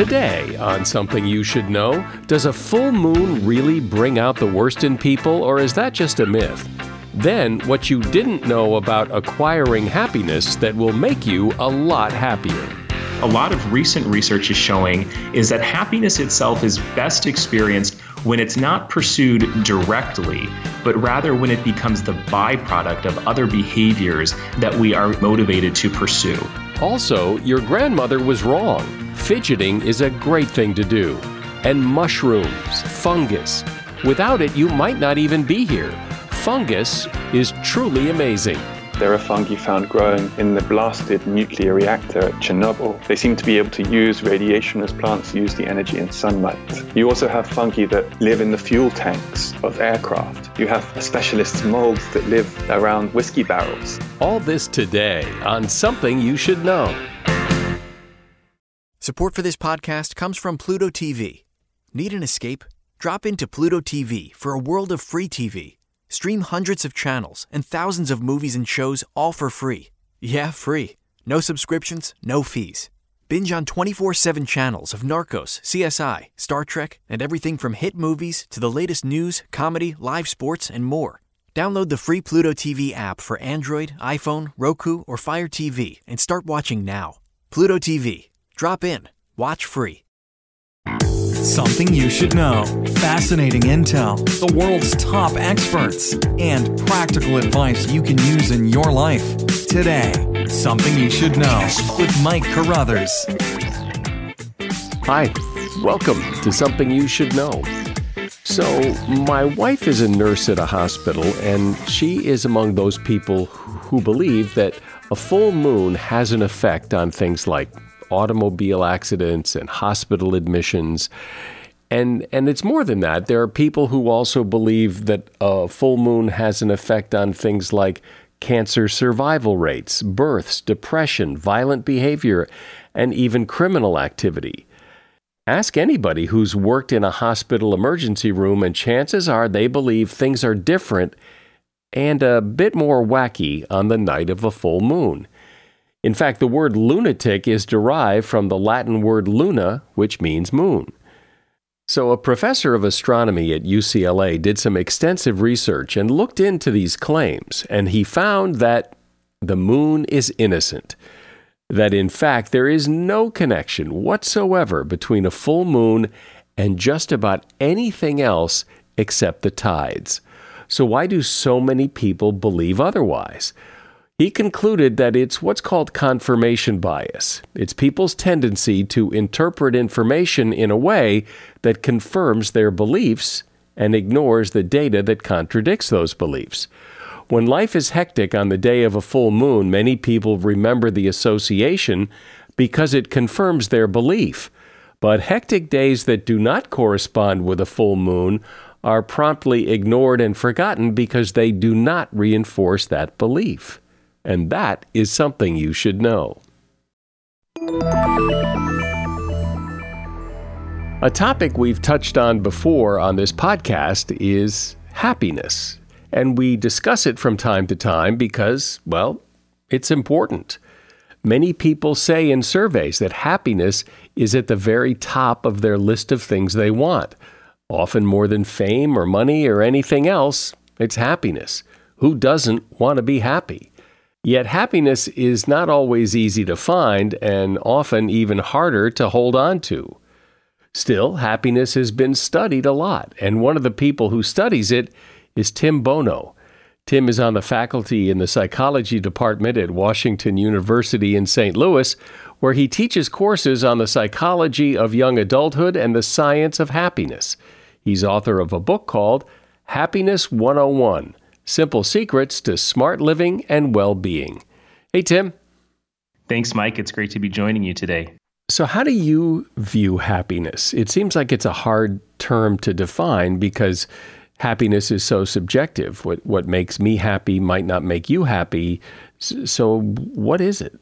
Today, on Something You Should Know, does a full moon really bring out the worst in people, or is that just a myth? Then, what you didn't know about acquiring happiness that will make you a lot happier. A lot of recent research is showing is that happiness itself is best experienced when it's not pursued directly, but rather when it becomes the byproduct of other behaviors that we are motivated to pursue. Also, your grandmother was wrong. Fidgeting is a great thing to do. And mushrooms, fungus. Without it, you might not even be here. Fungus is truly amazing. There are fungi found growing in the blasted nuclear reactor at Chernobyl. They seem to be able to use radiation as plants use the energy in sunlight. You also have fungi that live in the fuel tanks of aircraft. You have specialist molds that live around whiskey barrels. All this today on Something You Should Know. Support for this podcast comes from Pluto TV. Need an escape? Drop into Pluto TV for a world of free TV. Stream hundreds of channels and thousands of movies and shows all for free. Yeah, free. No subscriptions, no fees. Binge on 24 7 channels of Narcos, CSI, Star Trek, and everything from hit movies to the latest news, comedy, live sports, and more. Download the free Pluto TV app for Android, iPhone, Roku, or Fire TV and start watching now. Pluto TV. Drop in. Watch free. Something you should know. Fascinating intel, the world's top experts, and practical advice you can use in your life. Today, Something You Should Know with Mike Carruthers. Hi, welcome to Something You Should Know. So, my wife is a nurse at a hospital, and she is among those people who believe that a full moon has an effect on things like automobile accidents and hospital admissions. And, and it's more than that. There are people who also believe that a full moon has an effect on things like cancer survival rates, births, depression, violent behavior, and even criminal activity. Ask anybody who's worked in a hospital emergency room, and chances are they believe things are different and a bit more wacky on the night of a full moon. In fact, the word lunatic is derived from the Latin word luna, which means moon. So, a professor of astronomy at UCLA did some extensive research and looked into these claims, and he found that the moon is innocent. That in fact, there is no connection whatsoever between a full moon and just about anything else except the tides. So, why do so many people believe otherwise? He concluded that it's what's called confirmation bias. It's people's tendency to interpret information in a way that confirms their beliefs and ignores the data that contradicts those beliefs. When life is hectic on the day of a full moon, many people remember the association because it confirms their belief. But hectic days that do not correspond with a full moon are promptly ignored and forgotten because they do not reinforce that belief. And that is something you should know. A topic we've touched on before on this podcast is happiness. And we discuss it from time to time because, well, it's important. Many people say in surveys that happiness is at the very top of their list of things they want. Often more than fame or money or anything else, it's happiness. Who doesn't want to be happy? Yet happiness is not always easy to find and often even harder to hold on to. Still, happiness has been studied a lot, and one of the people who studies it is Tim Bono. Tim is on the faculty in the psychology department at Washington University in St. Louis, where he teaches courses on the psychology of young adulthood and the science of happiness. He's author of a book called Happiness 101 Simple Secrets to Smart Living and Well Being. Hey, Tim. Thanks, Mike. It's great to be joining you today. So, how do you view happiness? It seems like it's a hard term to define because happiness is so subjective. What, what makes me happy might not make you happy. So, what is it?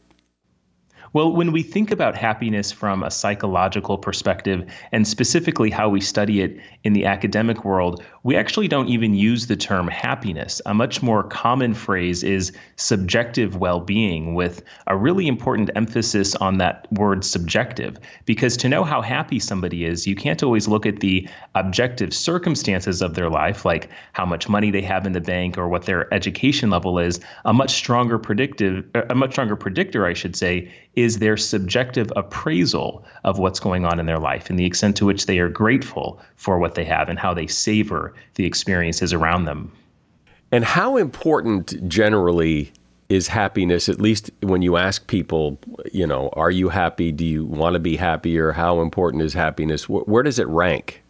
Well, when we think about happiness from a psychological perspective, and specifically how we study it in the academic world, we actually don't even use the term happiness. A much more common phrase is subjective well being, with a really important emphasis on that word subjective. Because to know how happy somebody is, you can't always look at the objective circumstances of their life, like how much money they have in the bank or what their education level is. A much stronger predictive, a much stronger predictor, I should say, is their subjective appraisal of what's going on in their life and the extent to which they are grateful for what they have and how they savor the experiences around them. And how important generally is happiness, at least when you ask people, you know, are you happy? Do you want to be happier? How important is happiness? Where does it rank?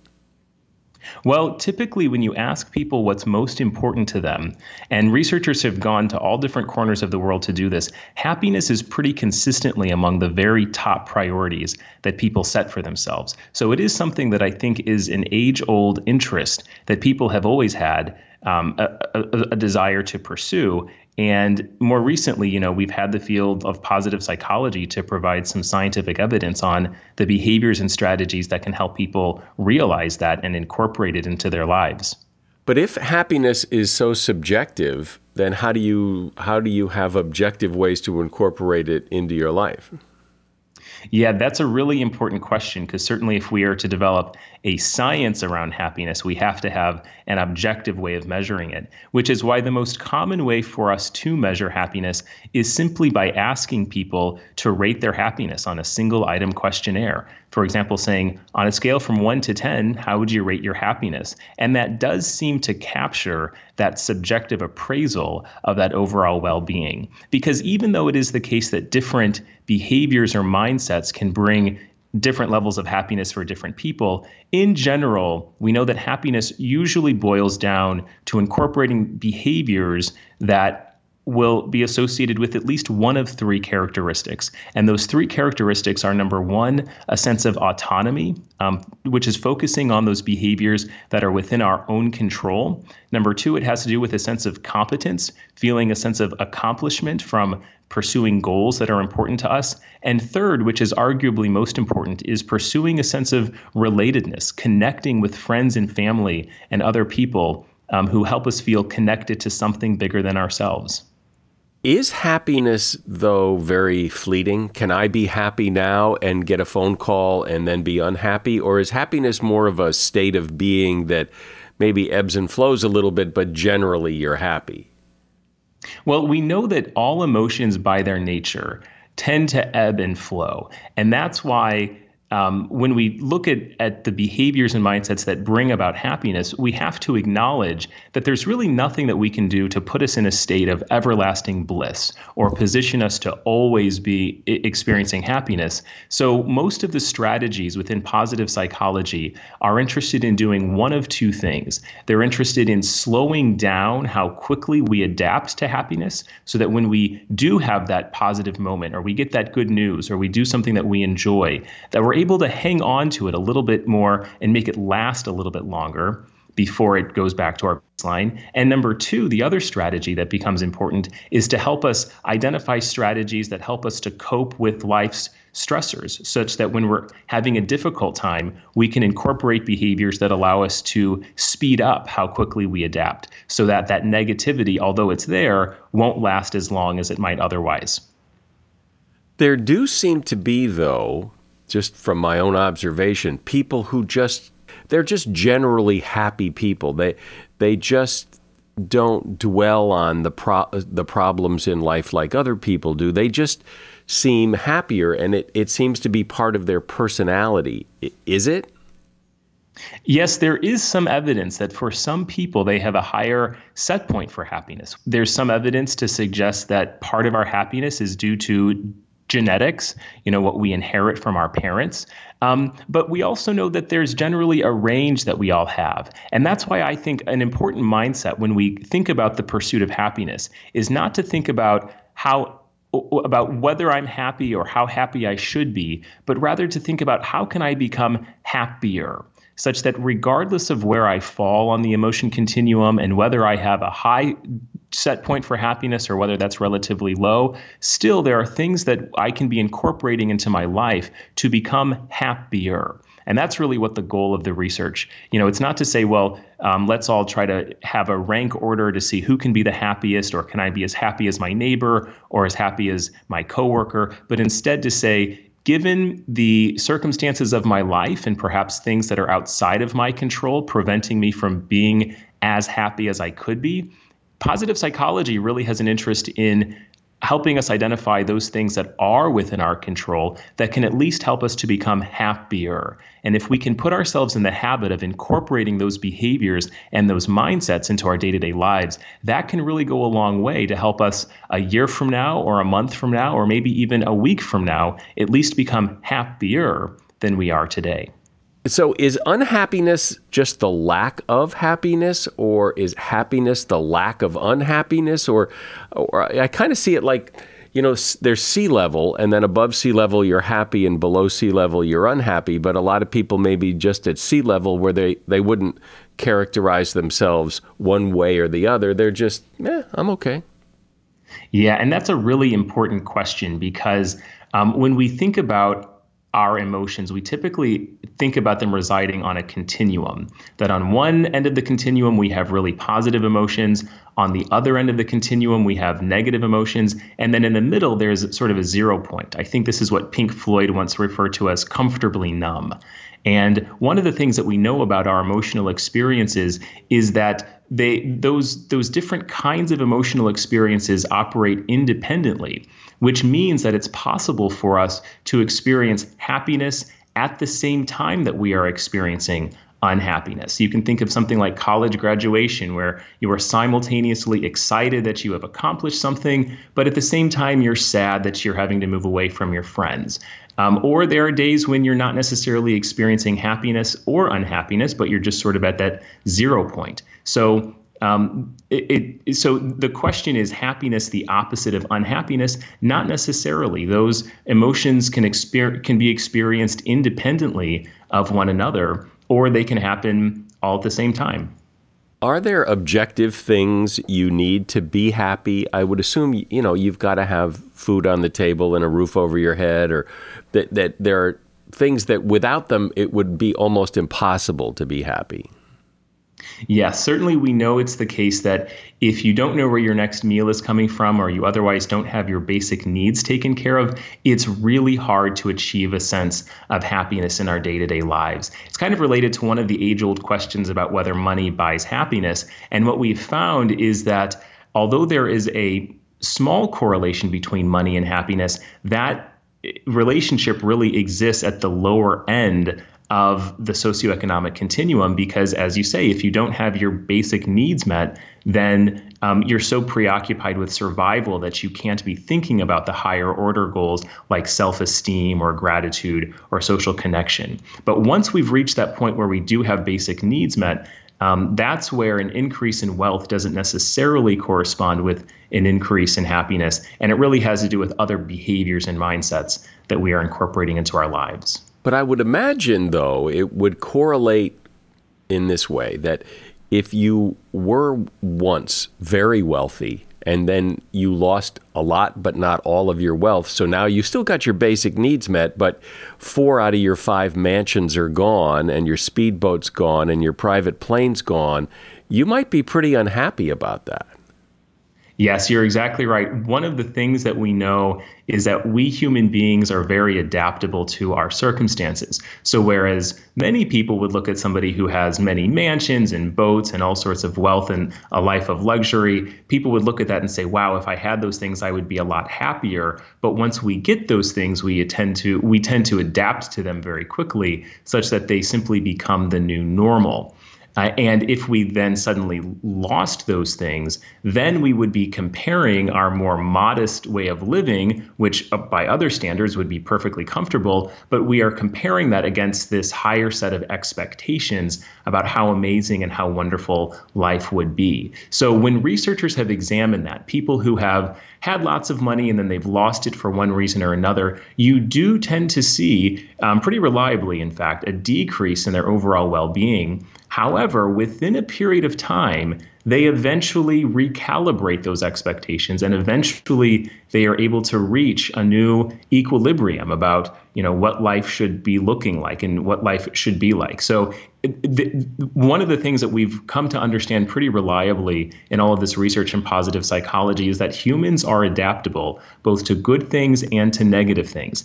Well, typically, when you ask people what's most important to them, and researchers have gone to all different corners of the world to do this, happiness is pretty consistently among the very top priorities that people set for themselves. So it is something that I think is an age old interest that people have always had um, a, a, a, desire to pursue. And more recently, you know, we've had the field of positive psychology to provide some scientific evidence on the behaviors and strategies that can help people realize that and incorporate it into their lives. But if happiness is so subjective, then how do you how do you have objective ways to incorporate it into your life? Yeah, that's a really important question because certainly if we are to develop a science around happiness, we have to have an objective way of measuring it, which is why the most common way for us to measure happiness is simply by asking people to rate their happiness on a single item questionnaire. For example, saying, on a scale from 1 to 10, how would you rate your happiness? And that does seem to capture that subjective appraisal of that overall well being. Because even though it is the case that different behaviors or mindsets can bring different levels of happiness for different people. In general, we know that happiness usually boils down to incorporating behaviors that will be associated with at least one of three characteristics. And those three characteristics are number one, a sense of autonomy, um, which is focusing on those behaviors that are within our own control. Number two, it has to do with a sense of competence, feeling a sense of accomplishment from pursuing goals that are important to us. And third, which is arguably most important, is pursuing a sense of relatedness, connecting with friends and family and other people um, who help us feel connected to something bigger than ourselves. Is happiness, though, very fleeting? Can I be happy now and get a phone call and then be unhappy? Or is happiness more of a state of being that maybe ebbs and flows a little bit, but generally you're happy? Well, we know that all emotions, by their nature, tend to ebb and flow. And that's why um, when we look at, at the behaviors and mindsets that bring about happiness, we have to acknowledge that there's really nothing that we can do to put us in a state of everlasting bliss or position us to always be experiencing happiness. So, most of the strategies within positive psychology are interested in doing one of two things. They're interested in slowing down how quickly we adapt to happiness so that when we do have that positive moment or we get that good news or we do something that we enjoy, that we're able to hang on to it a little bit more and make it last a little bit longer before it goes back to our baseline. And number two, the other strategy that becomes important is to help us identify strategies that help us to cope with life's stressors, such that when we're having a difficult time, we can incorporate behaviors that allow us to speed up how quickly we adapt so that that negativity, although it's there, won't last as long as it might otherwise. There do seem to be, though, just from my own observation, people who just they're just generally happy people. They they just don't dwell on the pro- the problems in life like other people do. They just seem happier, and it, it seems to be part of their personality. Is it? Yes, there is some evidence that for some people they have a higher set point for happiness. There's some evidence to suggest that part of our happiness is due to genetics, you know, what we inherit from our parents. Um, but we also know that there's generally a range that we all have. And that's why I think an important mindset when we think about the pursuit of happiness is not to think about how about whether I'm happy or how happy I should be, but rather to think about how can I become happier such that regardless of where I fall on the emotion continuum and whether I have a high set point for happiness or whether that's relatively low, still there are things that I can be incorporating into my life to become happier. And that's really what the goal of the research. You know, it's not to say, well, um, let's all try to have a rank order to see who can be the happiest, or can I be as happy as my neighbor or as happy as my coworker, but instead to say, given the circumstances of my life and perhaps things that are outside of my control, preventing me from being as happy as I could be, positive psychology really has an interest in helping us identify those things that are within our control that can at least help us to become happier. And if we can put ourselves in the habit of incorporating those behaviors and those mindsets into our day to day lives, that can really go a long way to help us a year from now, or a month from now, or maybe even a week from now, at least become happier than we are today. So, is unhappiness just the lack of happiness, or is happiness the lack of unhappiness? Or, or I kind of see it like, you know, there's sea level, and then above sea level you're happy, and below sea level you're unhappy. But a lot of people may be just at sea level where they, they wouldn't characterize themselves one way or the other. They're just, eh, I'm okay. Yeah, and that's a really important question because um, when we think about our emotions, we typically think about them residing on a continuum. That on one end of the continuum, we have really positive emotions. On the other end of the continuum, we have negative emotions. And then in the middle, there's sort of a zero point. I think this is what Pink Floyd once referred to as comfortably numb. And one of the things that we know about our emotional experiences is that they those those different kinds of emotional experiences operate independently which means that it's possible for us to experience happiness at the same time that we are experiencing unhappiness. You can think of something like college graduation, where you are simultaneously excited that you have accomplished something, but at the same time, you're sad that you're having to move away from your friends. Um, or there are days when you're not necessarily experiencing happiness or unhappiness, but you're just sort of at that zero point. So um, it, it, so the question is happiness the opposite of unhappiness? Not necessarily. Those emotions can exper- can be experienced independently of one another, or they can happen all at the same time. Are there objective things you need to be happy? I would assume you know you've got to have food on the table and a roof over your head, or that that there are things that without them it would be almost impossible to be happy. Yes, certainly we know it's the case that if you don't know where your next meal is coming from or you otherwise don't have your basic needs taken care of, it's really hard to achieve a sense of happiness in our day to day lives. It's kind of related to one of the age old questions about whether money buys happiness. And what we've found is that although there is a small correlation between money and happiness, that relationship really exists at the lower end of the socioeconomic continuum because, as you say, if you don't have your basic needs met, then um, you're so preoccupied with survival that you can't be thinking about the higher order goals like self esteem or gratitude or social connection. But once we've reached that point where we do have basic needs met, um, that's where an increase in wealth doesn't necessarily correspond with an increase in happiness. And it really has to do with other behaviors and mindsets that we are incorporating into our lives. But I would imagine, though, it would correlate in this way that if you were once very wealthy and then you lost a lot but not all of your wealth, so now you still got your basic needs met, but four out of your five mansions are gone and your speedboat's gone and your private plane's gone, you might be pretty unhappy about that. Yes, you're exactly right. One of the things that we know is that we human beings are very adaptable to our circumstances. So, whereas many people would look at somebody who has many mansions and boats and all sorts of wealth and a life of luxury, people would look at that and say, wow, if I had those things, I would be a lot happier. But once we get those things, we tend to we tend to adapt to them very quickly, such that they simply become the new normal. Uh, and if we then suddenly lost those things, then we would be comparing our more modest way of living, which uh, by other standards would be perfectly comfortable, but we are comparing that against this higher set of expectations about how amazing and how wonderful life would be. So when researchers have examined that, people who have had lots of money and then they've lost it for one reason or another, you do tend to see, um, pretty reliably, in fact, a decrease in their overall well being. However, within a period of time, they eventually recalibrate those expectations and eventually they are able to reach a new equilibrium about you know what life should be looking like and what life should be like so the, one of the things that we've come to understand pretty reliably in all of this research in positive psychology is that humans are adaptable both to good things and to negative things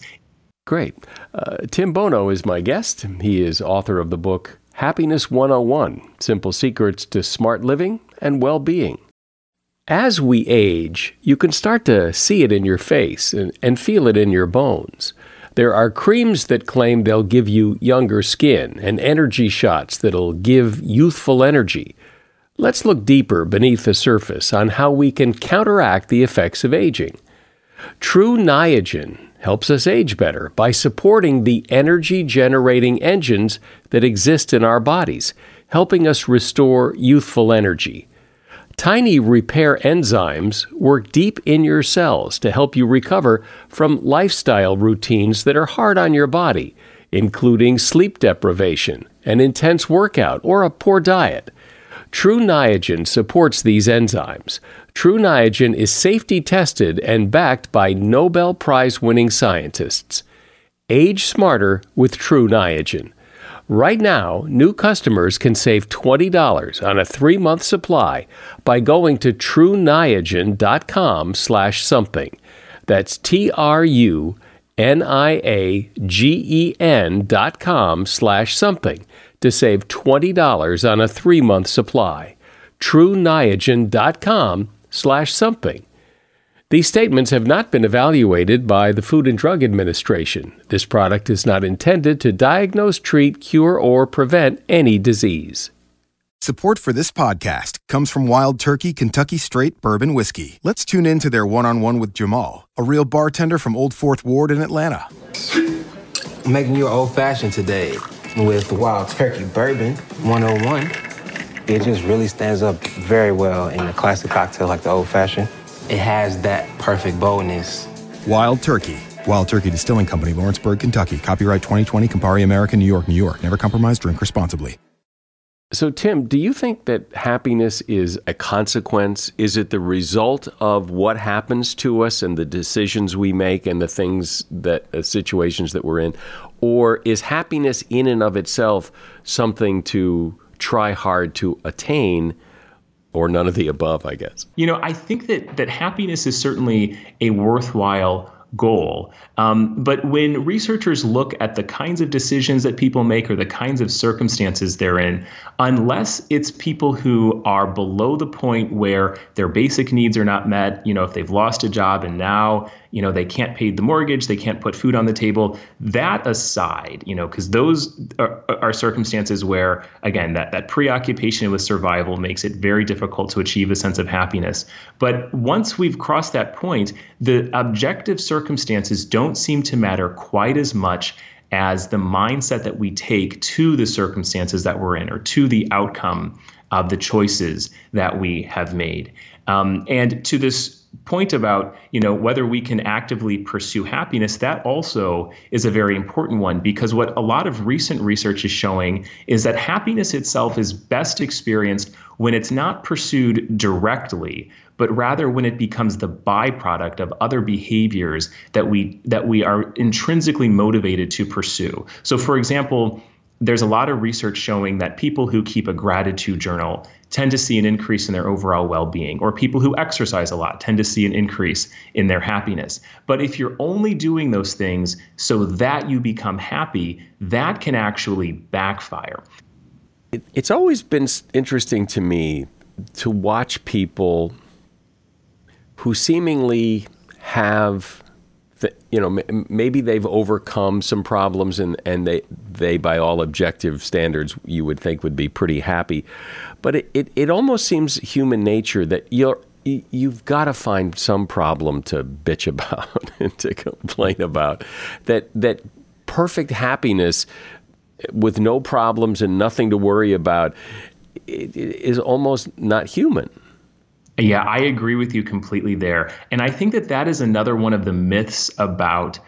Great. Uh, Tim Bono is my guest. He is author of the book Happiness 101 Simple Secrets to Smart Living and Well Being. As we age, you can start to see it in your face and, and feel it in your bones. There are creams that claim they'll give you younger skin and energy shots that'll give youthful energy. Let's look deeper beneath the surface on how we can counteract the effects of aging. True Niagen helps us age better by supporting the energy generating engines that exist in our bodies, helping us restore youthful energy. Tiny repair enzymes work deep in your cells to help you recover from lifestyle routines that are hard on your body, including sleep deprivation, an intense workout, or a poor diet. True Niagen supports these enzymes. True Niagen is safety tested and backed by Nobel Prize winning scientists. Age smarter with True Niagen. Right now, new customers can save $20 on a three-month supply by going to trueniagen.com slash something. That's T-R-U-N-I-A-G-E-N dot com slash something to save $20 on a three-month supply. trueniagen.com slash something. These statements have not been evaluated by the Food and Drug Administration. This product is not intended to diagnose, treat, cure, or prevent any disease. Support for this podcast comes from Wild Turkey Kentucky Straight Bourbon Whiskey. Let's tune in to their one on one with Jamal, a real bartender from Old Fourth Ward in Atlanta. I'm making you an old fashioned today with Wild Turkey Bourbon 101. It just really stands up very well in a classic cocktail like the old fashioned it has that perfect boldness. Wild Turkey. Wild Turkey Distilling Company, Lawrenceburg, Kentucky. Copyright 2020, Campari American, New York, New York. Never compromise, drink responsibly. So, Tim, do you think that happiness is a consequence? Is it the result of what happens to us and the decisions we make and the things that, uh, situations that we're in? Or is happiness in and of itself something to try hard to attain or none of the above, I guess. You know, I think that that happiness is certainly a worthwhile goal. Um, but when researchers look at the kinds of decisions that people make or the kinds of circumstances they're in, unless it's people who are below the point where their basic needs are not met, you know, if they've lost a job and now, you know, they can't pay the mortgage, they can't put food on the table, that aside, you know, because those are, are circumstances where, again, that, that preoccupation with survival makes it very difficult to achieve a sense of happiness. But once we've crossed that point, the objective circumstances don't seem to matter quite as much as the mindset that we take to the circumstances that we're in or to the outcome of the choices that we have made. Um, and to this point about you know whether we can actively pursue happiness that also is a very important one because what a lot of recent research is showing is that happiness itself is best experienced when it's not pursued directly but rather when it becomes the byproduct of other behaviors that we that we are intrinsically motivated to pursue. So for example, there's a lot of research showing that people who keep a gratitude journal tend to see an increase in their overall well-being or people who exercise a lot tend to see an increase in their happiness. But if you're only doing those things so that you become happy that can actually backfire. It's always been interesting to me to watch people who seemingly have you know maybe they've overcome some problems and and they they by all objective standards you would think would be pretty happy. But it it, it almost seems human nature that you're you've got to find some problem to bitch about and to complain about. That that perfect happiness with no problems and nothing to worry about is almost not human yeah, I agree with you completely there. And I think that that is another one of the myths about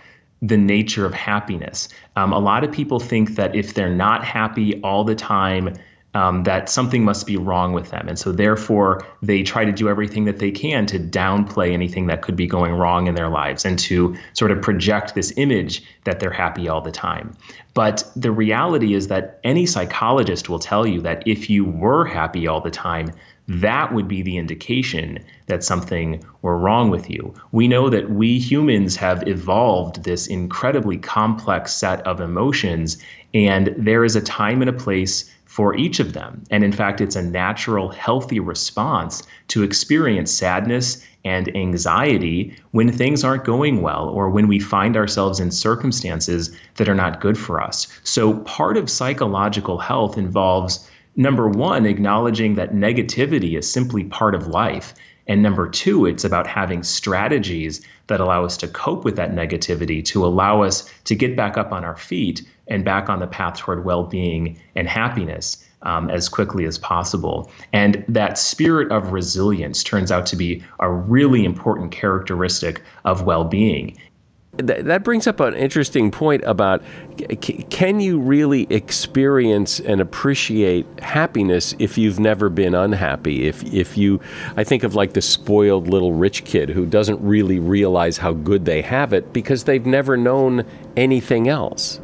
the nature of happiness. Um, a lot of people think that if they're not happy all the time, um, that something must be wrong with them. And so, therefore, they try to do everything that they can to downplay anything that could be going wrong in their lives and to sort of project this image that they're happy all the time. But the reality is that any psychologist will tell you that if you were happy all the time, that would be the indication that something were wrong with you. We know that we humans have evolved this incredibly complex set of emotions, and there is a time and a place for each of them. And in fact, it's a natural, healthy response to experience sadness and anxiety when things aren't going well or when we find ourselves in circumstances that are not good for us. So, part of psychological health involves number one, acknowledging that negativity is simply part of life. And number two, it's about having strategies that allow us to cope with that negativity, to allow us to get back up on our feet and back on the path toward well being and happiness. Um, as quickly as possible. And that spirit of resilience turns out to be a really important characteristic of well being that brings up an interesting point about can you really experience and appreciate happiness if you've never been unhappy? If if you I think of like the spoiled little rich kid who doesn't really realize how good they have it because they've never known anything else.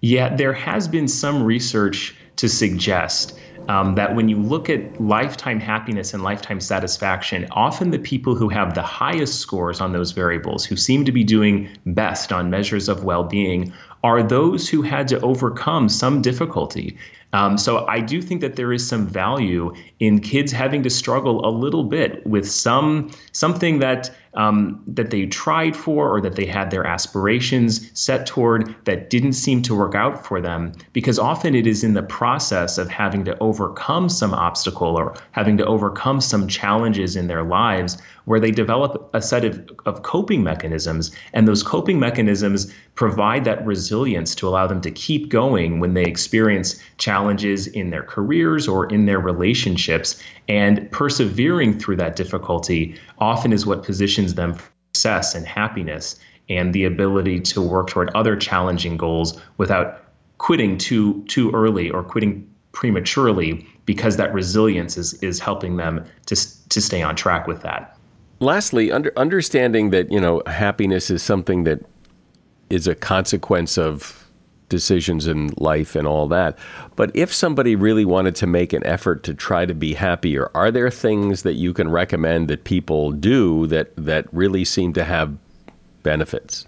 Yeah there has been some research to suggest um, that when you look at lifetime happiness and lifetime satisfaction, often the people who have the highest scores on those variables, who seem to be doing best on measures of well being, are those who had to overcome some difficulty. Um, so I do think that there is some value in kids having to struggle a little bit with some something that um, that they tried for or that they had their aspirations set toward that didn't seem to work out for them. Because often it is in the process of having to overcome some obstacle or having to overcome some challenges in their lives where they develop a set of, of coping mechanisms. And those coping mechanisms provide that resilience to allow them to keep going when they experience challenges in their careers or in their relationships. And persevering through that difficulty often is what positions them for success and happiness and the ability to work toward other challenging goals without quitting too too early or quitting prematurely because that resilience is is helping them to to stay on track with that. Lastly, under, understanding that you know happiness is something that is a consequence of decisions in life and all that. But if somebody really wanted to make an effort to try to be happier, are there things that you can recommend that people do that that really seem to have benefits?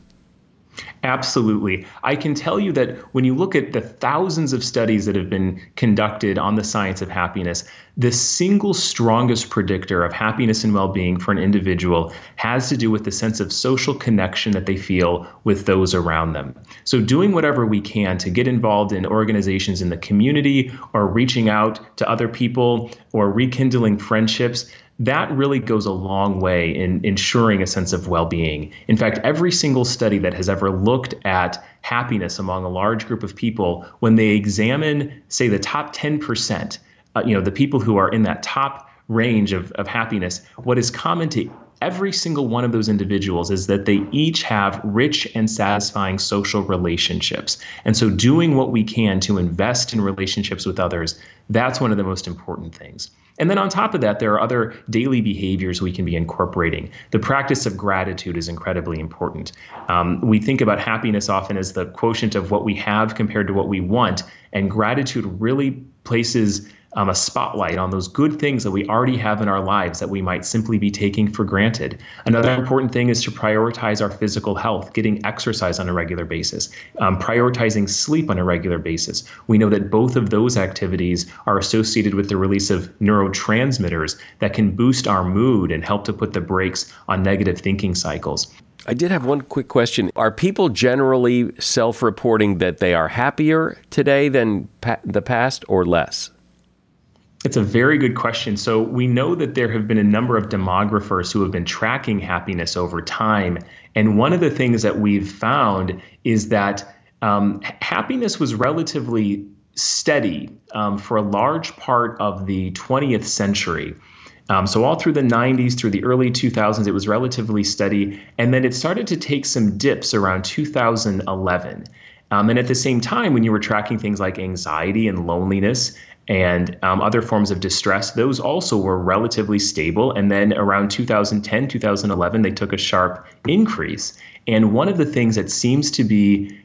Absolutely. I can tell you that when you look at the thousands of studies that have been conducted on the science of happiness, the single strongest predictor of happiness and well being for an individual has to do with the sense of social connection that they feel with those around them. So, doing whatever we can to get involved in organizations in the community or reaching out to other people or rekindling friendships that really goes a long way in ensuring a sense of well being. In fact, every single study that has ever looked at happiness among a large group of people, when they examine, say, the top 10%, uh, you know, the people who are in that top range of, of happiness, what is common to every single one of those individuals is that they each have rich and satisfying social relationships. And so, doing what we can to invest in relationships with others, that's one of the most important things. And then on top of that, there are other daily behaviors we can be incorporating. The practice of gratitude is incredibly important. Um, we think about happiness often as the quotient of what we have compared to what we want, and gratitude really places um, a spotlight on those good things that we already have in our lives that we might simply be taking for granted. Another important thing is to prioritize our physical health, getting exercise on a regular basis, um, prioritizing sleep on a regular basis. We know that both of those activities are associated with the release of neurotransmitters that can boost our mood and help to put the brakes on negative thinking cycles. I did have one quick question. Are people generally self reporting that they are happier today than pa- the past or less? It's a very good question. So, we know that there have been a number of demographers who have been tracking happiness over time. And one of the things that we've found is that um, happiness was relatively steady um, for a large part of the 20th century. Um, so, all through the 90s, through the early 2000s, it was relatively steady. And then it started to take some dips around 2011. Um, and at the same time, when you were tracking things like anxiety and loneliness and um, other forms of distress, those also were relatively stable. And then around 2010, 2011, they took a sharp increase. And one of the things that seems to be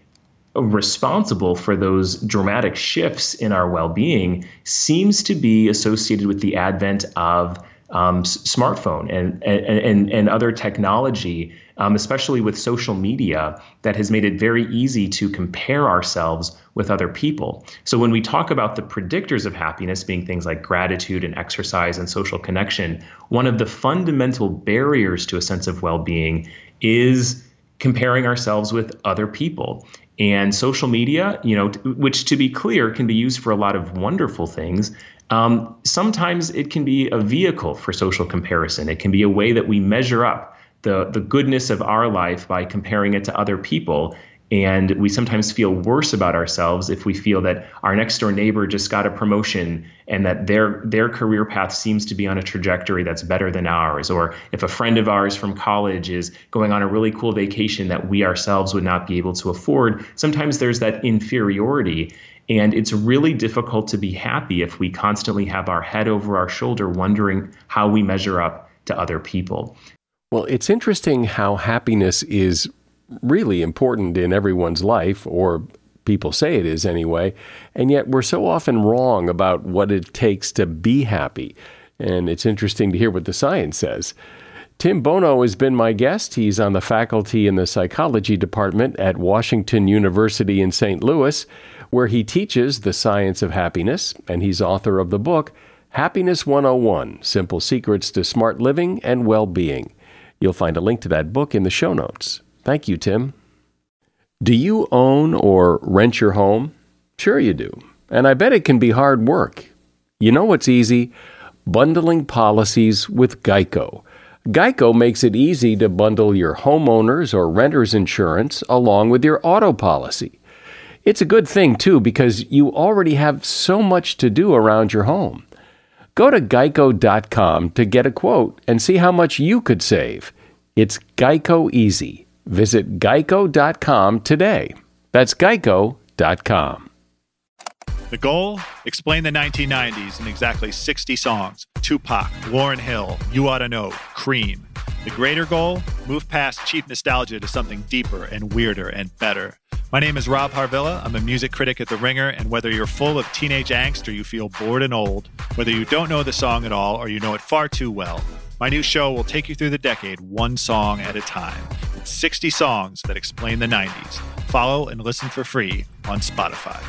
responsible for those dramatic shifts in our well being seems to be associated with the advent of um, smartphone and, and, and, and other technology, um, especially with social media, that has made it very easy to compare ourselves with other people. So when we talk about the predictors of happiness being things like gratitude and exercise and social connection, one of the fundamental barriers to a sense of well being is comparing ourselves with other people. And social media, you know, which to be clear can be used for a lot of wonderful things, um, sometimes it can be a vehicle for social comparison. It can be a way that we measure up the, the goodness of our life by comparing it to other people. And we sometimes feel worse about ourselves if we feel that our next door neighbor just got a promotion and that their their career path seems to be on a trajectory that's better than ours, or if a friend of ours from college is going on a really cool vacation that we ourselves would not be able to afford. Sometimes there's that inferiority. And it's really difficult to be happy if we constantly have our head over our shoulder wondering how we measure up to other people. Well, it's interesting how happiness is really important in everyone's life, or people say it is anyway, and yet we're so often wrong about what it takes to be happy. And it's interesting to hear what the science says. Tim Bono has been my guest. He's on the faculty in the psychology department at Washington University in St. Louis where he teaches the science of happiness, and he's author of the book Happiness 101 Simple Secrets to Smart Living and Well Being. You'll find a link to that book in the show notes. Thank you, Tim. Do you own or rent your home? Sure, you do. And I bet it can be hard work. You know what's easy? Bundling policies with Geico. Geico makes it easy to bundle your homeowner's or renter's insurance along with your auto policy. It's a good thing, too, because you already have so much to do around your home. Go to geico.com to get a quote and see how much you could save. It's Geico Easy. Visit geico.com today. That's geico.com. The goal? Explain the 1990s in exactly 60 songs. Tupac, Lauryn Hill, You Oughta Know, Cream. The greater goal? Move past cheap nostalgia to something deeper and weirder and better. My name is Rob Harvilla. I'm a music critic at The Ringer, and whether you're full of teenage angst or you feel bored and old, whether you don't know the song at all or you know it far too well, my new show will take you through the decade one song at a time. It's 60 songs that explain the 90s. Follow and listen for free on Spotify.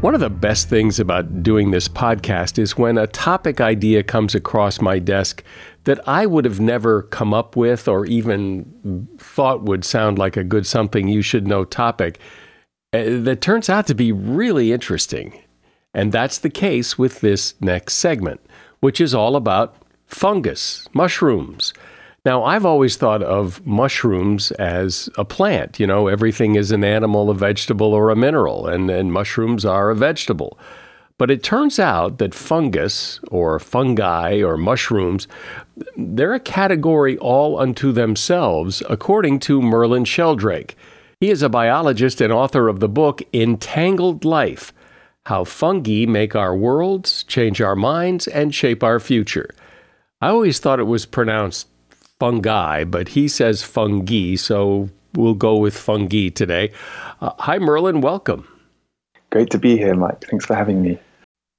One of the best things about doing this podcast is when a topic idea comes across my desk that I would have never come up with or even thought would sound like a good something you should know topic uh, that turns out to be really interesting. And that's the case with this next segment, which is all about fungus, mushrooms. Now, I've always thought of mushrooms as a plant. You know, everything is an animal, a vegetable, or a mineral, and, and mushrooms are a vegetable. But it turns out that fungus, or fungi, or mushrooms, they're a category all unto themselves, according to Merlin Sheldrake. He is a biologist and author of the book Entangled Life How Fungi Make Our Worlds, Change Our Minds, and Shape Our Future. I always thought it was pronounced fungi, but he says fungi, so we'll go with fungi today. Uh, hi, Merlin. Welcome. Great to be here, Mike. Thanks for having me.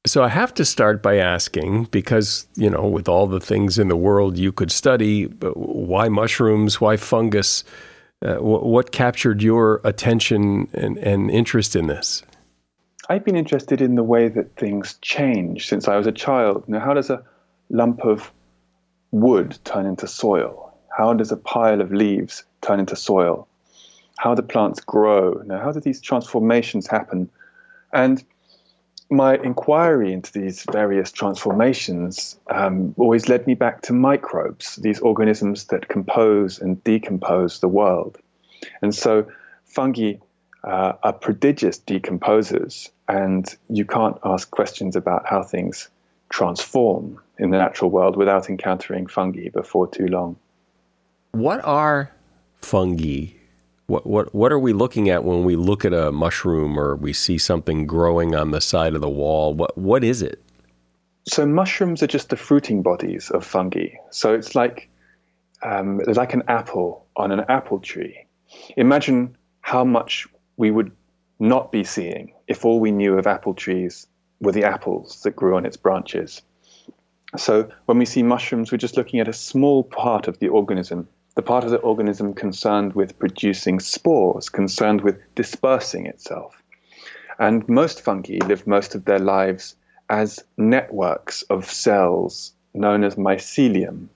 So I have to start by asking because, you know, with all the things in the world you could study, why mushrooms, why fungus? Uh, what captured your attention and, and interest in this? I've been interested in the way that things change since I was a child. Now, how does a lump of wood turn into soil? How does a pile of leaves turn into soil? How do plants grow? Now, how do these transformations happen? And my inquiry into these various transformations um, always led me back to microbes, these organisms that compose and decompose the world. And so fungi uh, are prodigious decomposers, and you can't ask questions about how things transform in the natural world without encountering fungi before too long. What are fungi? What, what, what are we looking at when we look at a mushroom or we see something growing on the side of the wall? What, what is it? So mushrooms are just the fruiting bodies of fungi. So it's like um, like an apple on an apple tree. Imagine how much we would not be seeing if all we knew of apple trees were the apples that grew on its branches. So when we see mushrooms, we're just looking at a small part of the organism, the part of the organism concerned with producing spores, concerned with dispersing itself. And most fungi live most of their lives as networks of cells known as mycelium.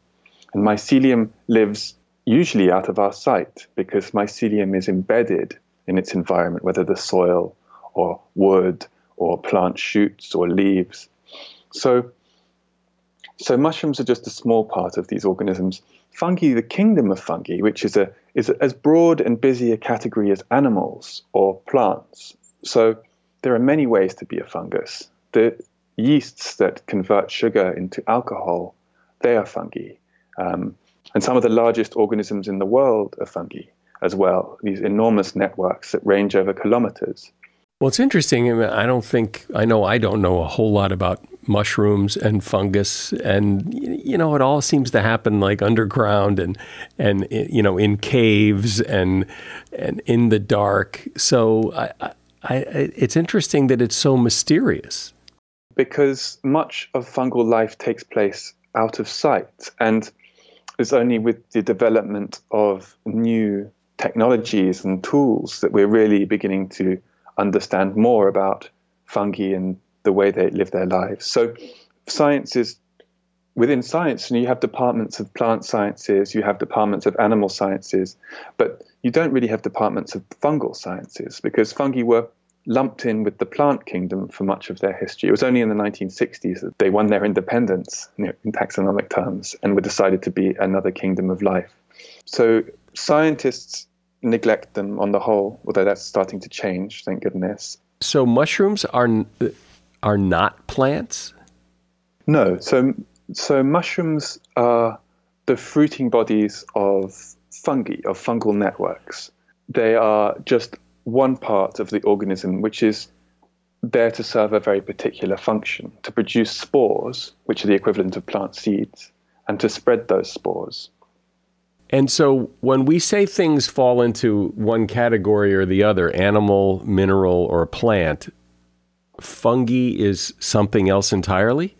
And mycelium lives usually out of our sight because mycelium is embedded in its environment, whether the soil or wood or plant shoots or leaves. So, so mushrooms are just a small part of these organisms. Fungi, the kingdom of fungi, which is a is as broad and busy a category as animals or plants. So there are many ways to be a fungus. The yeasts that convert sugar into alcohol, they are fungi. Um, and some of the largest organisms in the world are fungi as well, these enormous networks that range over kilometers. Well, it's interesting. I don't think, I know I don't know a whole lot about mushrooms and fungus and you know it all seems to happen like underground and and you know in caves and and in the dark so I, I, it's interesting that it's so mysterious because much of fungal life takes place out of sight. And it's only with the development of new technologies and tools that we're really beginning to understand more about fungi and the way they live their lives. So, science is within science, and you have departments of plant sciences, you have departments of animal sciences, but you don't really have departments of fungal sciences because fungi were lumped in with the plant kingdom for much of their history. It was only in the 1960s that they won their independence you know, in taxonomic terms and were decided to be another kingdom of life. So scientists neglect them on the whole, although that's starting to change, thank goodness. So mushrooms are are not plants? No. So so mushrooms are the fruiting bodies of fungi, of fungal networks. They are just one part of the organism which is there to serve a very particular function to produce spores, which are the equivalent of plant seeds, and to spread those spores. And so when we say things fall into one category or the other, animal, mineral, or plant, fungi is something else entirely?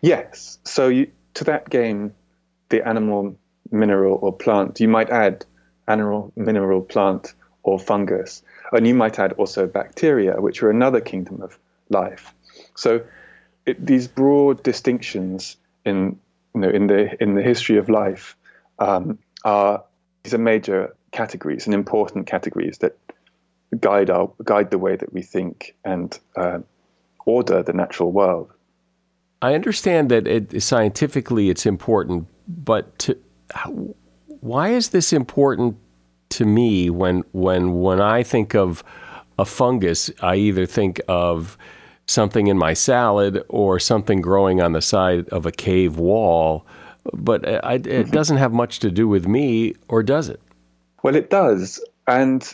Yes. So you, to that game, the animal, mineral, or plant, you might add animal, mineral, plant, or fungus. And you might add also bacteria, which are another kingdom of life. So it, these broad distinctions in you know in the in the history of life um, are these are major categories and important categories that guide our guide the way that we think and uh, order the natural world. I understand that it, scientifically it's important, but to, why is this important to me when when when I think of a fungus, I either think of something in my salad or something growing on the side of a cave wall. But I, it mm-hmm. doesn't have much to do with me, or does it? Well, it does. And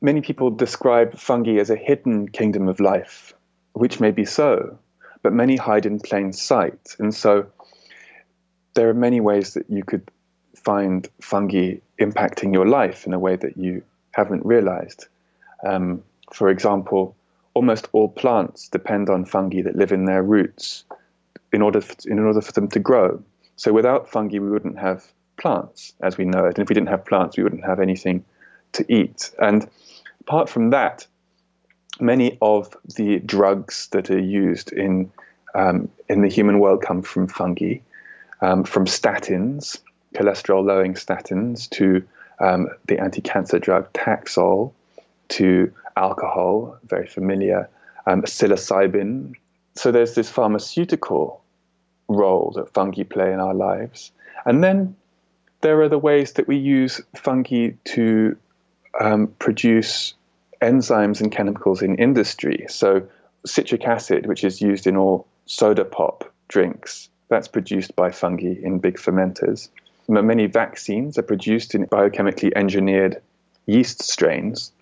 many people describe fungi as a hidden kingdom of life, which may be so, but many hide in plain sight. And so there are many ways that you could find fungi impacting your life in a way that you haven't realized. Um, for example, almost all plants depend on fungi that live in their roots in order for, in order for them to grow. So without fungi, we wouldn't have plants as we know it, and if we didn't have plants, we wouldn't have anything to eat. And apart from that, many of the drugs that are used in um, in the human world come from fungi, um, from statins, cholesterol lowering statins to um, the anti cancer drug Taxol to alcohol, very familiar, um, psilocybin. So there's this pharmaceutical role that fungi play in our lives. And then there are the ways that we use fungi to um, produce enzymes and chemicals in industry. So citric acid, which is used in all soda pop drinks, that's produced by fungi in big fermenters. many vaccines are produced in biochemically engineered yeast strains.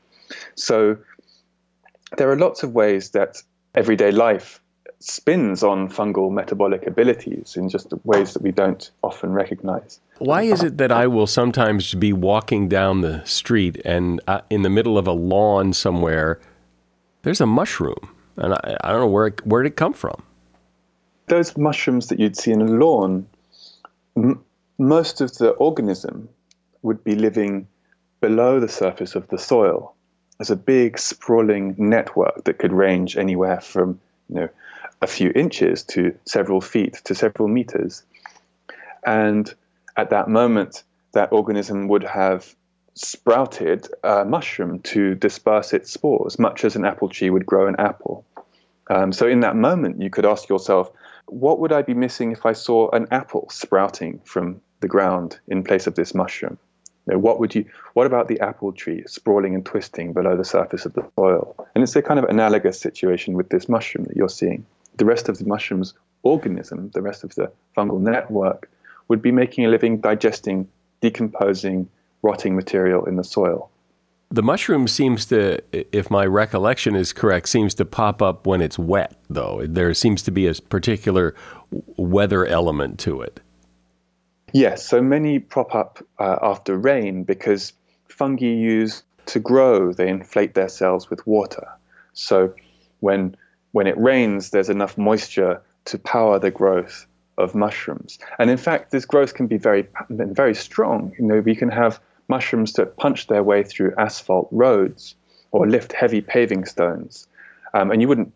So there are lots of ways that everyday life spins on fungal metabolic abilities in just ways that we don't often recognize. Why is it that I will sometimes be walking down the street and uh, in the middle of a lawn somewhere, there's a mushroom, and I, I don't know where it, where did it come from? Those mushrooms that you'd see in a lawn, m- most of the organism would be living below the surface of the soil as a big sprawling network that could range anywhere from you know a few inches to several feet to several meters. And at that moment, that organism would have sprouted a mushroom to disperse its spores, much as an apple tree would grow an apple. Um, so, in that moment, you could ask yourself, what would I be missing if I saw an apple sprouting from the ground in place of this mushroom? You know, what would you? What about the apple tree sprawling and twisting below the surface of the soil? And it's a kind of analogous situation with this mushroom that you're seeing the rest of the mushroom's organism, the rest of the fungal network, would be making a living digesting, decomposing, rotting material in the soil. The mushroom seems to, if my recollection is correct, seems to pop up when it's wet, though. There seems to be a particular weather element to it. Yes, so many prop up uh, after rain because fungi use to grow, they inflate their cells with water. So when when it rains, there's enough moisture to power the growth of mushrooms. And in fact, this growth can be very, very strong. You know, we can have mushrooms that punch their way through asphalt roads or lift heavy paving stones. Um, and you wouldn't,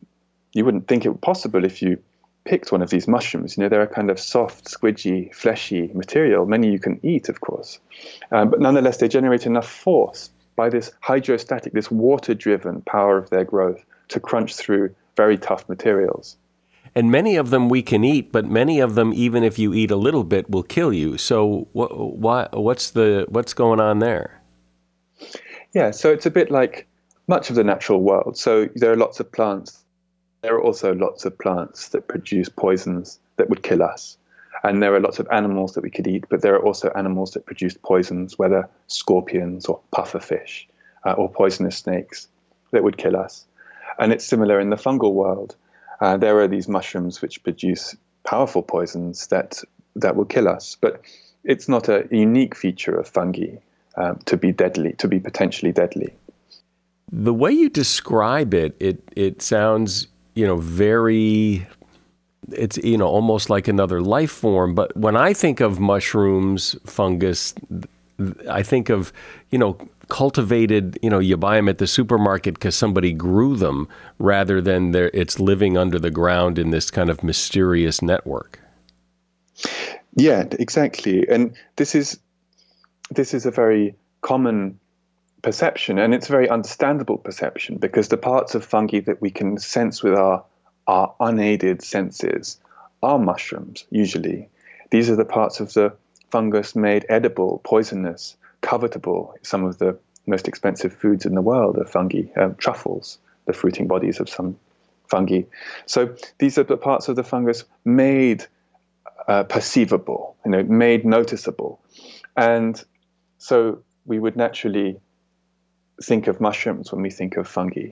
you wouldn't think it possible if you picked one of these mushrooms. You know, they're a kind of soft, squidgy, fleshy material. Many you can eat, of course. Um, but nonetheless, they generate enough force by this hydrostatic, this water driven power of their growth to crunch through very tough materials. And many of them we can eat, but many of them, even if you eat a little bit, will kill you. So, what, what's the what's going on there? Yeah, so it's a bit like much of the natural world. So there are lots of plants. There are also lots of plants that produce poisons that would kill us. And there are lots of animals that we could eat, but there are also animals that produce poisons, whether scorpions or pufferfish uh, or poisonous snakes that would kill us. And it's similar in the fungal world. Uh, there are these mushrooms which produce powerful poisons that that will kill us, but it's not a unique feature of fungi um, to be deadly, to be potentially deadly. The way you describe it, it it sounds you know very it's you know almost like another life form but when i think of mushrooms fungus i think of you know cultivated, you know, you buy them at the supermarket because somebody grew them rather than it's living under the ground in this kind of mysterious network. Yeah, exactly. And this is this is a very common perception and it's a very understandable perception because the parts of fungi that we can sense with our our unaided senses are mushrooms usually. These are the parts of the fungus made edible, poisonous, covetable. Some of the most expensive foods in the world are fungi, um, truffles, the fruiting bodies of some fungi. So these are the parts of the fungus made uh, perceivable, you know, made noticeable. And so we would naturally think of mushrooms when we think of fungi.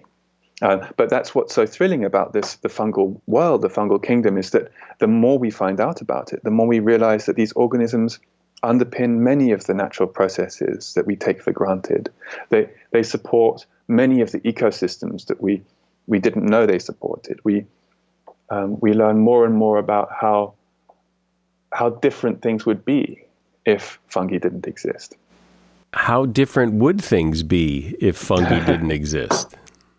Uh, but that's what's so thrilling about this, the fungal world, the fungal kingdom, is that the more we find out about it, the more we realize that these organisms underpin many of the natural processes that we take for granted. They, they support many of the ecosystems that we, we didn't know they supported. We, um, we learn more and more about how, how different things would be if fungi didn't exist. How different would things be if fungi didn't exist?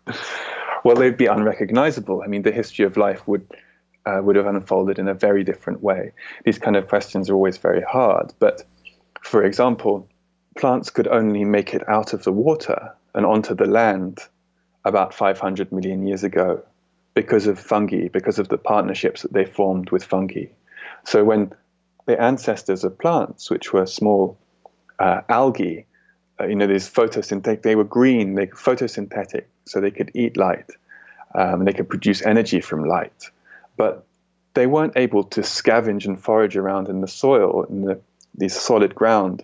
Well, they'd be unrecognizable. I mean, the history of life would uh, would have unfolded in a very different way. These kind of questions are always very hard. But for example, plants could only make it out of the water and onto the land about 500 million years ago because of fungi, because of the partnerships that they formed with fungi. So when the ancestors of plants, which were small uh, algae, uh, you know, these photosynthetic, they were green, they photosynthetic, so they could eat light, um, and they could produce energy from light but they weren't able to scavenge and forage around in the soil, in the these solid ground.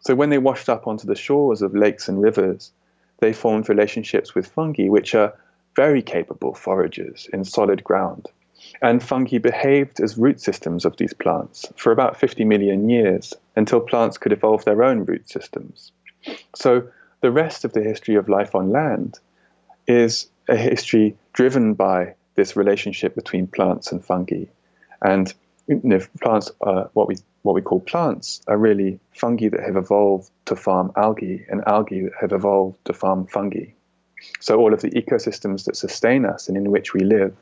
So when they washed up onto the shores of lakes and rivers, they formed relationships with fungi, which are very capable foragers in solid ground. And fungi behaved as root systems of these plants for about 50 million years until plants could evolve their own root systems. So the rest of the history of life on land is a history driven by this relationship between plants and fungi. And you know, plants, are what we what we call plants, are really fungi that have evolved to farm algae, and algae that have evolved to farm fungi. So all of the ecosystems that sustain us and in which we live,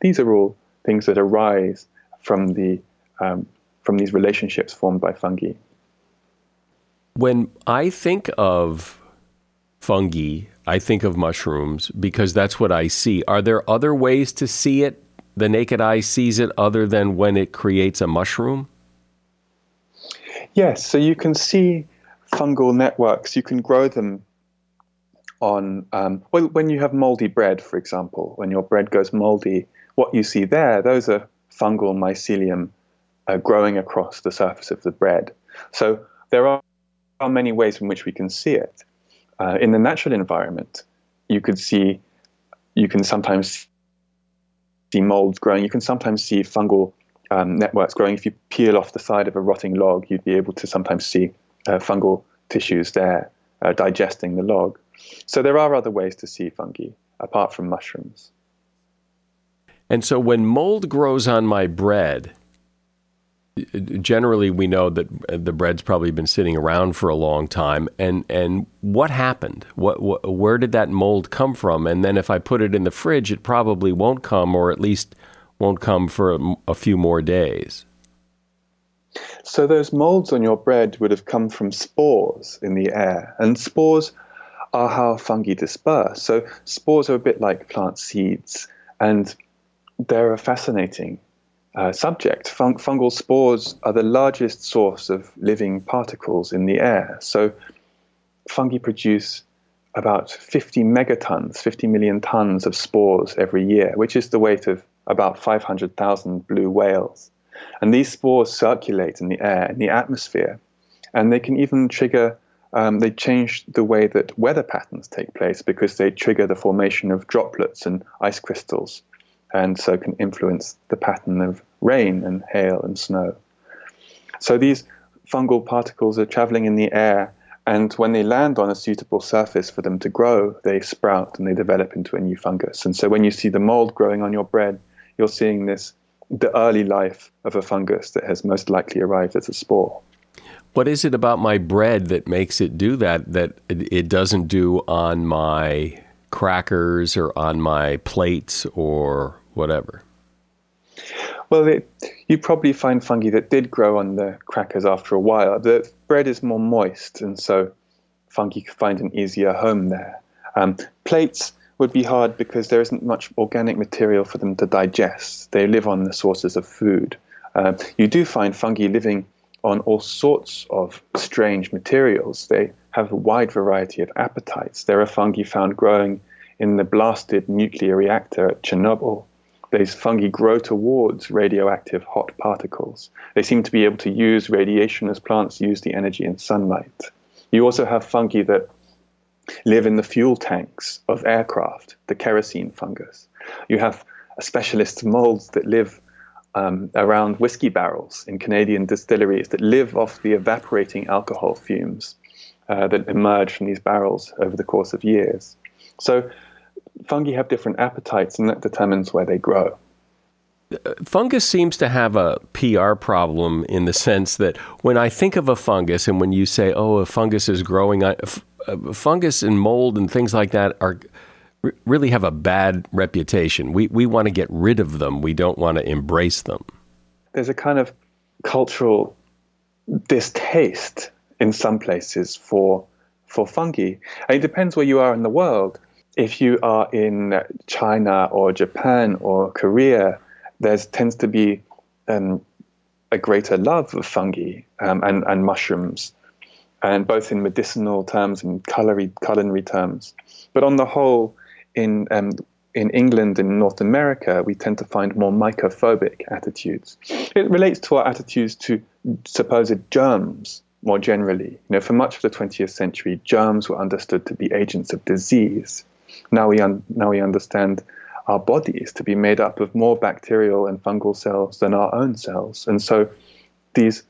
these are all things that arise from the um, from these relationships formed by fungi. When I think of fungi, I think of mushrooms because that's what I see. Are there other ways to see it? The naked eye sees it other than when it creates a mushroom? Yes, so you can see fungal networks. You can grow them on, um, well, when you have moldy bread, for example, when your bread goes moldy, what you see there, those are fungal mycelium uh, growing across the surface of the bread. So there are, are many ways in which we can see it. Uh, in the natural environment, you could see, you can sometimes see molds growing. You can sometimes see fungal um, networks growing. If you peel off the side of a rotting log, you'd be able to sometimes see uh, fungal tissues there uh, digesting the log. So there are other ways to see fungi apart from mushrooms. And so when mold grows on my bread, generally we know that uh, the bread's probably been sitting around for a long time. And and what happened? What, what, where did that mold come from? And then if i put it in the fridge it probably won't come or at least won't come for a, a few more days. So those molds on your bread would have come from spores in the air. And spores are how fungi disperse. So spores are a bit like plant seeds. And they're a fascinating uh, subject. Fung- fungal spores are the largest source of living particles in the air. So fungi produce about 50 megatons, 50 million tons of spores every year, which is the weight of about 500,000 blue whales. And these spores circulate in the air, in the atmosphere, and they can even trigger, um, they change the way that weather patterns take place because they trigger the formation of droplets and ice crystals and so can influence the pattern of rain and hail and snow. So these fungal particles are traveling in the air, and when they land on a suitable surface for them to grow, they sprout and they develop into a new fungus. And so when you see the mold growing on your bread, you're seeing this the early life of a fungus that has most likely arrived as a spore. What is it about my bread that makes it do that that it doesn't do on my crackers or on my plates or whatever? Well, it, you probably find fungi that did grow on the crackers after a while. The bread is more moist, and so fungi could find an easier home there. Um, plates would be hard because there isn't much organic material for them to digest. They live on the sources of food. Uh, you do find fungi living on all sorts of strange materials. They have a wide variety of appetites. There are fungi found growing in the blasted nuclear reactor at Chernobyl these fungi grow towards radioactive hot particles. They seem to be able to use radiation as plants use the energy in sunlight. You also have fungi that live in the fuel tanks of aircraft, the kerosene fungus. You have specialist molds that live um, around whiskey barrels in Canadian distilleries that live off the evaporating alcohol fumes uh, that emerge from these barrels over the course of years. So fungi have different appetites, and that determines where they grow. Fungus seems to have a PR problem in the sense that when I think of a fungus, and when you say, "Oh, a fungus is growing," uh, fungus and mold and things like that are really have a bad reputation. We we want to get rid of them. We don't want to embrace them. There's a kind of cultural distaste in some places for for fungi. And it depends where you are in the world if you are in China or Japan or Korea, there tends to be um, a greater love of fungi um, and, and mushrooms, and both in medicinal terms and culinary, culinary terms. But on the whole, in um, in England and North America, we tend to find more mycophobic attitudes. It relates to our attitudes to supposed germs more generally. You know, for much of the 20th century, germs were understood to be agents of disease. Now we, un- now we understand our bodies to be made up of more bacterial and fungal cells than our own cells. And so these,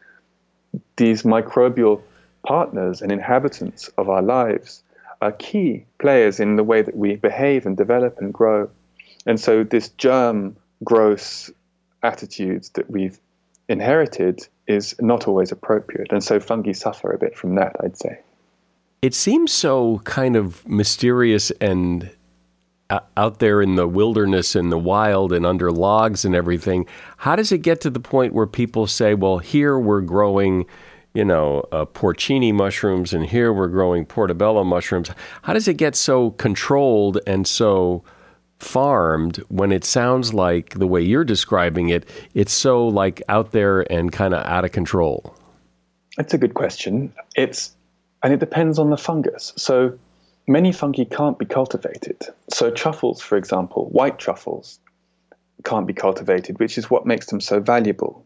these microbial partners and inhabitants of our lives are key players in the way that we behave and develop and grow. And so this germ gross attitudes that we've inherited is not always appropriate. And so fungi suffer a bit from that, I'd say. It seems so kind of mysterious and uh, out there in the wilderness and the wild and under logs and everything. How does it get to the point where people say, well, here we're growing, you know, uh, porcini mushrooms and here we're growing portobello mushrooms? How does it get so controlled and so farmed when it sounds like the way you're describing it, it's so like out there and kind of out of control? That's a good question. It's and it depends on the fungus. So many fungi can't be cultivated. So truffles, for example, white truffles can't be cultivated, which is what makes them so valuable.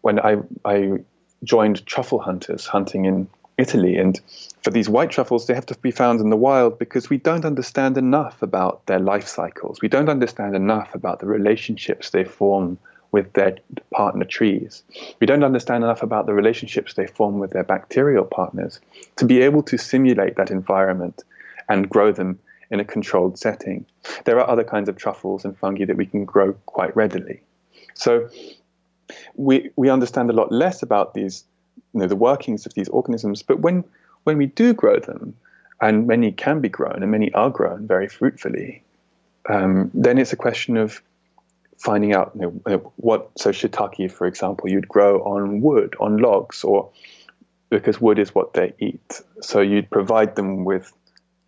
When I I joined truffle hunters hunting in Italy. And for these white truffles, they have to be found in the wild because we don't understand enough about their life cycles. We don't understand enough about the relationships they form with their partner trees. We don't understand enough about the relationships they form with their bacterial partners to be able to simulate that environment and grow them in a controlled setting. There are other kinds of truffles and fungi that we can grow quite readily. So we, we understand a lot less about these you know, the workings of these organisms. But when, when we do grow them, and many can be grown, and many are grown very fruitfully, um, then it's a question of finding out you know, what. So shiitake, for example, you'd grow on wood, on logs, or because wood is what they eat. So you'd provide them with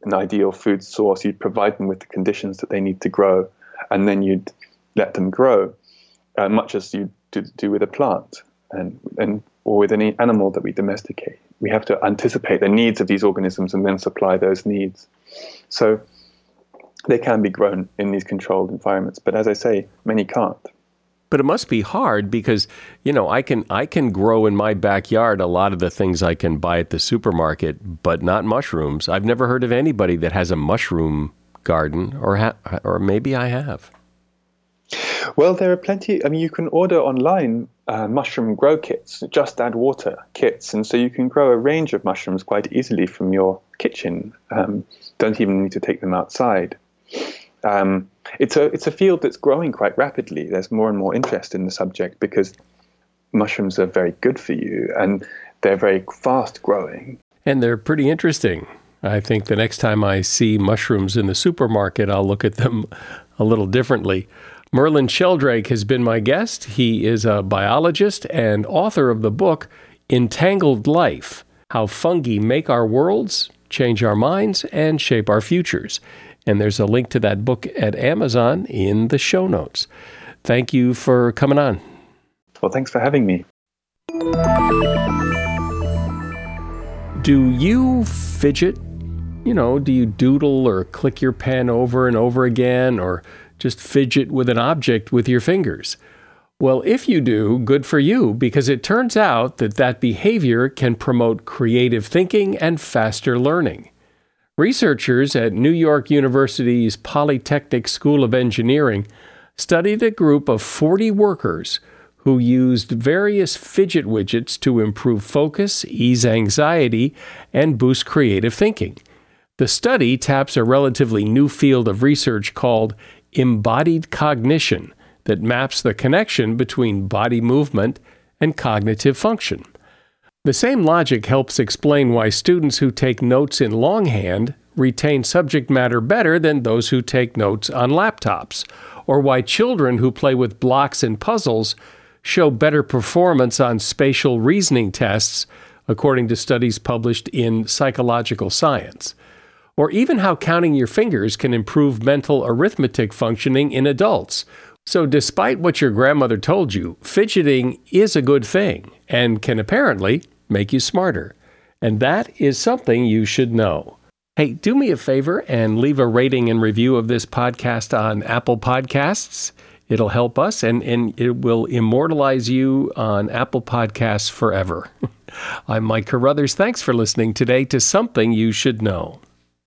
an ideal food source. You'd provide them with the conditions that they need to grow, and then you'd let them grow, uh, much as you do with a plant. And and or with any animal that we domesticate. We have to anticipate the needs of these organisms and then supply those needs. So they can be grown in these controlled environments, but as I say, many can't. But it must be hard because you know I can I can grow in my backyard a lot of the things I can buy at the supermarket, but not mushrooms. I've never heard of anybody that has a mushroom garden, or ha- or maybe I have. Well, there are plenty. I mean, you can order online uh, mushroom grow kits, just add water kits, and so you can grow a range of mushrooms quite easily from your kitchen. Um, don't even need to take them outside. Um, it's a it's a field that's growing quite rapidly. There's more and more interest in the subject because mushrooms are very good for you and they're very fast growing. And they're pretty interesting. I think the next time I see mushrooms in the supermarket, I'll look at them a little differently. Merlin Sheldrake has been my guest. He is a biologist and author of the book Entangled Life How Fungi Make Our Worlds, Change Our Minds, and Shape Our Futures. And there's a link to that book at Amazon in the show notes. Thank you for coming on. Well, thanks for having me. Do you fidget? You know, do you doodle or click your pen over and over again or just fidget with an object with your fingers. Well, if you do, good for you, because it turns out that that behavior can promote creative thinking and faster learning. Researchers at New York University's Polytechnic School of Engineering studied a group of 40 workers who used various fidget widgets to improve focus, ease anxiety, and boost creative thinking. The study taps a relatively new field of research called embodied cognition that maps the connection between body movement and cognitive function. The same logic helps explain why students who take notes in longhand retain subject matter better than those who take notes on laptops, or why children who play with blocks and puzzles show better performance on spatial reasoning tests, according to studies published in Psychological Science or even how counting your fingers can improve mental arithmetic functioning in adults. So, despite what your grandmother told you, fidgeting is a good thing and can apparently make you smarter. And that is something you should know. Hey, do me a favor and leave a rating and review of this podcast on Apple Podcasts. It'll help us and, and it will immortalize you on Apple Podcasts forever. I'm Mike Carruthers. Thanks for listening today to Something You Should Know.